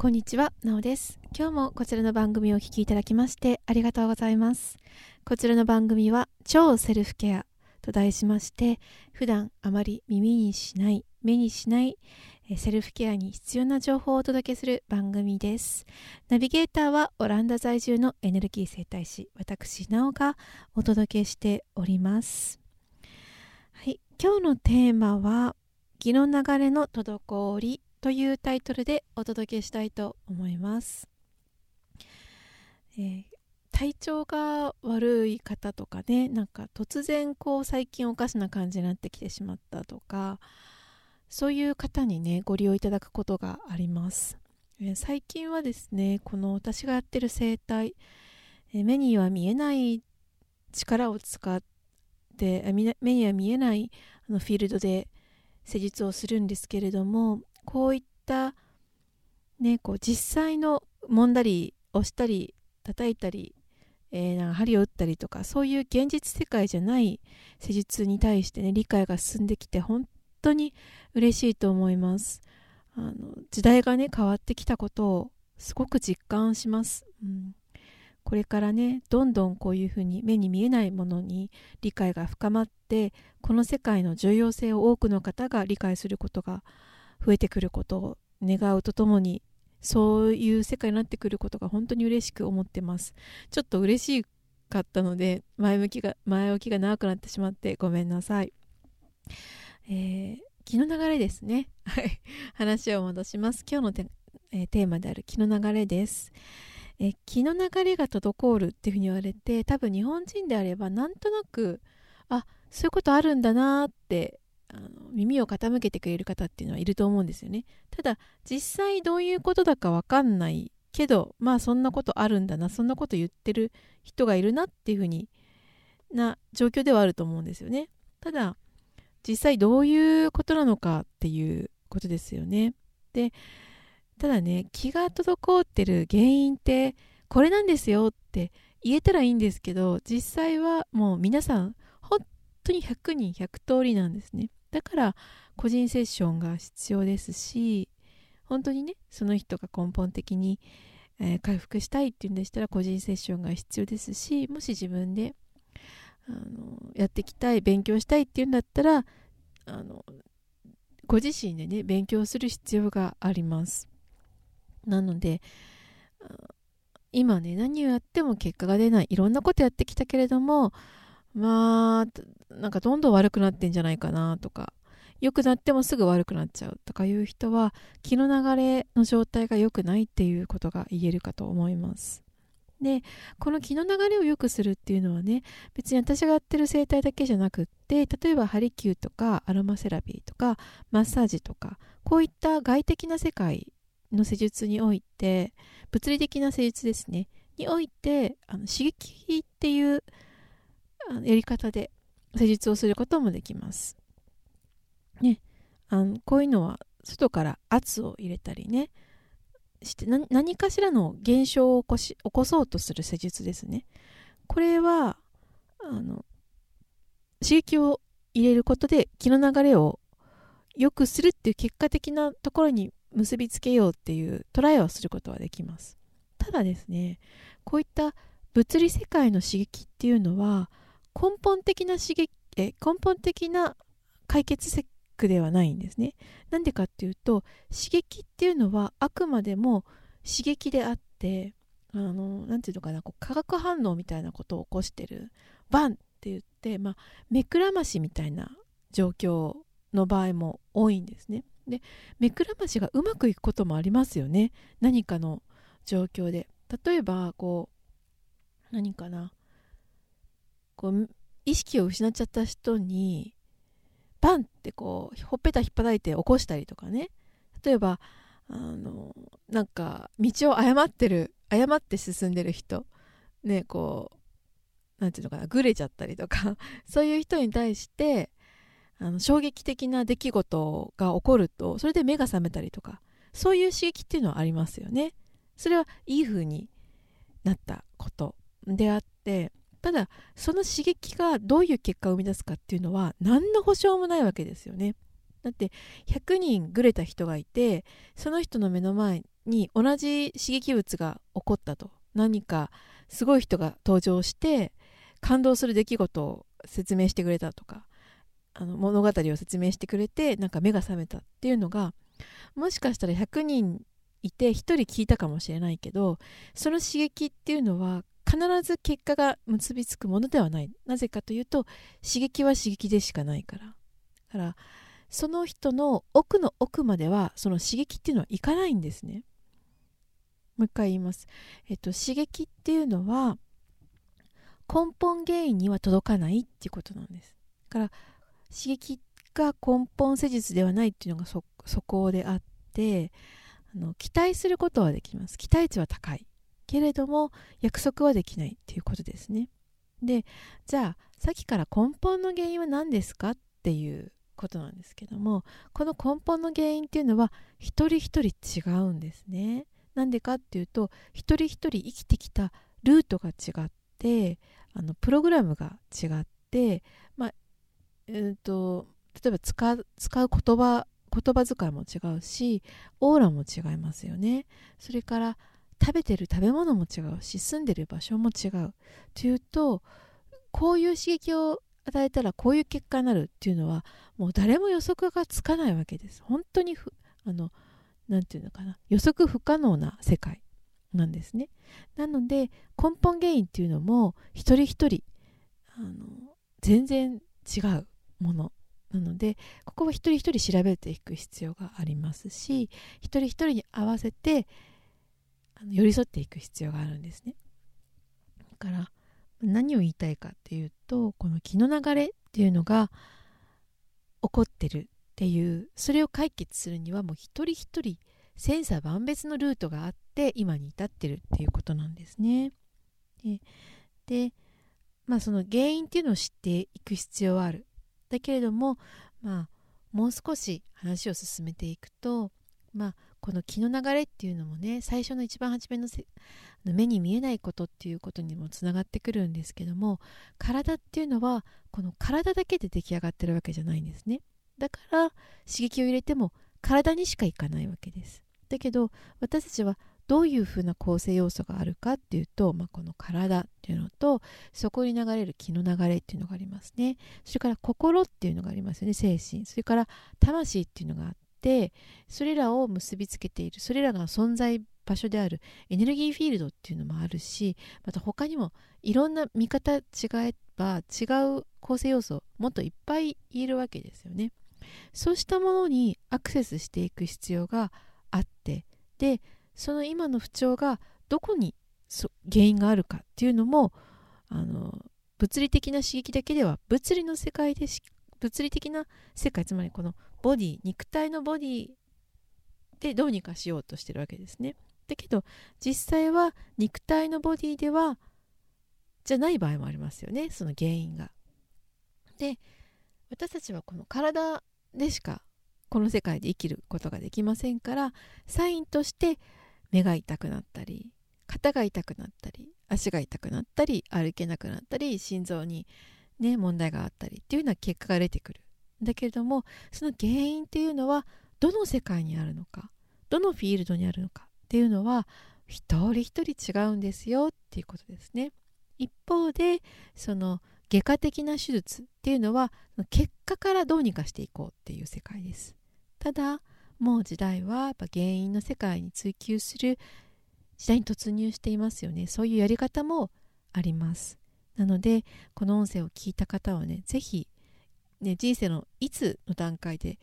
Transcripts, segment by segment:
こんにちは、なおです。今日もこちらの番組をお聴きいただきましてありがとうございます。こちらの番組は超セルフケアと題しまして、普段あまり耳にしない、目にしないセルフケアに必要な情報をお届けする番組です。ナビゲーターはオランダ在住のエネルギー生態師、私、なおがお届けしております。はい、今日のテーマは、気の流れの滞りというタイトルでお届けしたいと思います。えー、体調が悪い方とかねなんか突然こう最近おかしな感じになってきてしまったとかそういう方にねご利用いただくことがあります、えー、最近はですねこの私がやってる生態、えー、目には見えない力を使って目には見えないあのフィールドで施術をするんですけれどもこういった、ね、こう実際の揉んだり押したり叩いたり、えー、なんか針を打ったりとかそういう現実世界じゃない施術に対してね理解が進んできて本当に嬉しいと思います。あの時代がね変わってきたことをすごく実感します、うん、これからねどんどんこういうふうに目に見えないものに理解が深まってこの世界の重要性を多くの方が理解することが増えてくることを願うとともにそういう世界になってくることが本当に嬉しく思ってます。ちょっと嬉しかったので前向きが前置きが長くなってしまってごめんなさい、えー、気の流れですね。はい。話を戻します。今日のテ,、えー、テーマである気の流れです。え気の流れが滞るっていうふうに言われて多分日本人であればなんとなくあそういうことあるんだなってあの耳を傾けてくれる方っていうのはいると思うんですよね。ただ実際どういうことだかわかんないけどまあそんなことあるんだなそんなこと言ってる人がいるなっていうふうにな状況ではあると思うんですよね。ただ実際どういうことなのかっていうことですよね。でただね気が滞ってる原因ってこれなんですよって言えたらいいんですけど実際はもう皆さん本当に100人100通りなんですね。だから個人セッションが必要ですし本当にねその人が根本的に、えー、回復したいっていうんでしたら個人セッションが必要ですしもし自分であのやっていきたい勉強したいっていうんだったらあのご自身でね勉強する必要があります。なので今ね何をやっても結果が出ないいろんなことやってきたけれどもまあなんかどんどん悪くなってんじゃないかなとか良くなってもすぐ悪くなっちゃうとかいう人は気の流れの状態が良くないっていうことが言えるかと思います。でこの気の流れを良くするっていうのはね別に私がやってる生態だけじゃなくって例えばハリキューとかアロマセラピーとかマッサージとかこういった外的な世界の施術において物理的な施術ですね。においてあの刺激っていうあのやり方で施術をすることもできます。ね、あのこういうのは外から圧を入れたりねして何かしらの現象を起こし起こそうとする施術ですね。これはあの刺激を入れることで気の流れを良くするっていう結果的なところに結びつけようっていうトライをすることはできます。ただですねこういった物理世界の刺激っていうのは根本的な刺激え根本的な解決策ではないんですね。なんでかっていうと刺激っていうのはあくまでも刺激であってあのなていうのかなこう化学反応みたいなことを起こしてるバンって言って、まあ、目くらましみたいな状況の場合も多いんですね。で目くらましがうまくいくこともありますよね何かの状況で。例えばこう何かなこう意識を失っちゃった人にバンってこうほっぺた引っ張いて起こしたりとかね。例えばあのなんか道を誤ってる誤って進んでる人。ねこう何て言うのかなぐれちゃったりとか。そういう人に対してあの衝撃的な出来事が起こるとそれで目が覚めたりとか。そういう刺激っていうのはありますよね。それはいい風になったことであってただその刺激がどういう結果を生み出すかっていうのは何の保証もないわけですよね。だって100人ぐれた人がいてその人の目の前に同じ刺激物が起こったと。何かすごい人が登場して感動する出来事を説明してくれたとかあの物語を説明してくれてなんか目が覚めたっていうのがもしかしたら100人いて1人聞いたかもしれないけどその刺激っていうのは必ず結果が結びつくものではない。なぜかというと刺激は刺激でしかないから。だからその人の奥の奥まではその刺激っていうのはいかないんですね。もう一回言います、えっと、刺激っていうのは根本原因には届かないっていうことなんです。だから刺激が根本施術ではないっていうのがそこであってあの期待することはできます。期待値は高い。けれども約束はできないっていうことですね。でじゃあさっきから根本の原因は何ですかっていうことなんですけどもこの根本の原因っていうのは一人一人違うんですね。なんでかっていうと一人一人生きてきたルートが違ってあのプログラムが違ってまあえーと、例えば使う使う言葉言葉遣いも違うしオーラも違いますよね。それから食べてる食べ物も違うし住んでる場所も違う。というとこういう刺激を与えたらこういう結果になるっていうのはもう誰も予測がつかないわけです。本当にあの何て言うのかな。予測不可能な世界なんですね。なので根本原因っていうのも一人一人あの全然違うものなのでここは一人一人調べていく必要がありますし一人一人に合わせてあの寄り添っていく必要があるんですねだから何を言いたいかっていうとこの気の流れっていうのが起こってるっていうそれを解決するにはもう一人一人千差万別のルートがあって今に至ってるっていうことなんですね。でまあその原因っていうのを知っていく必要はある。だけれどもまあもう少し話を進めていくとまあこの気の流れっていうのもね最初の一番初めの目に見えないことっていうことにもつながってくるんですけども体っていうのはこの体だけで出来上がってるわけじゃないんですね。だから刺激を入れても体にしかいかないわけです。だけど私たちはどういうふうな構成要素があるかっていうと、まあ、この体っていうのとそこに流れる気の流れっていうのがありますね。それから心っていうのがありますよね精神。それから魂っていうのがあってそれらを結びつけている。それらが存在場所である。エネルギーフィールドっていうのもあるしまた他にもいろんな見方違えば違う構成要素もっといっぱい言えるわけですよね。そうしたものにアクセスしていく必要があってでその今の不調がどこに原因があるかっていうのもあの物理的な刺激だけでは物理の世界でし物理的な世界つまりこのボディ肉体のボディでどうにかしようとしてるわけですね。だけど実際は肉体のボディではじゃない場合もありますよね。その原因が。で私たちはこの体でしかこの世界で生きることができませんからサインとして目が痛くなったり肩が痛くなったり足が痛くなったり歩けなくなったり心臓にね問題があったりっていうような結果が出てくる。だけれどもその原因っていうのはどの世界にあるのかどのフィールドにあるのかっていうのは一人一人違うんですよっていうことですね。一方でその外科的な手術っていうのは結果からどうにかしていこうっていう世界です。ただもう時代はやっぱ原因の世界に追求する時代に突入していますよね。そういうやり方もあります。なのでこの音声を聞いた方はね是非ね人生のいつの段階で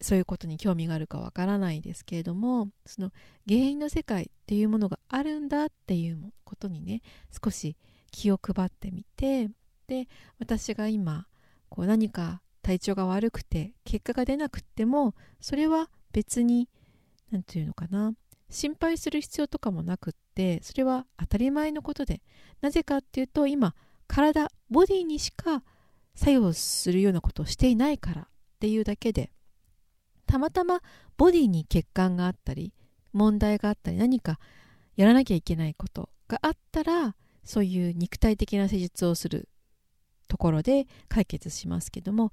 そういうことに興味があるかわからないですけれどもその原因の世界っていうものがあるんだっていうことにね少し気を配ってみてで私が今こう何か体調が悪くて結果が出なくってもそれは別に何て言うのかな心配する必要とかもなくってそれは当たり前のことでなぜかっていうと今体ボディにしか作用するようなことをしていないからっていうだけでたまたまボディに血管があったり問題があったり何かやらなきゃいけないことがあったらそういう肉体的な施術をするところで解決しますけども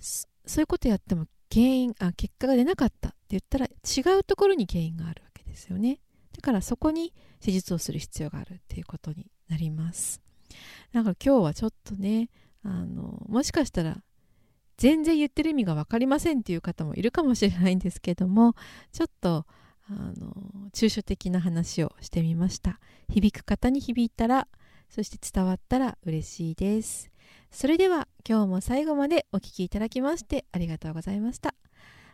そういうことやっても原因あ結果が出なかったって言ったら違うところに原因があるですよね。だからそこに施術をする必要があるっていうことになります。なんか今日はちょっとねあのもしかしたら全然言ってる意味が分かりませんっていう方もいるかもしれないんですけどもちょっとあの抽象的な話をしてみました。響く方に響いたらそして伝わったら嬉しいです。それでは今日も最後までお聴きいただきましてありがとうございました。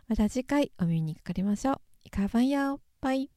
また次回お耳にかかりましょう。いかばんやお。バイ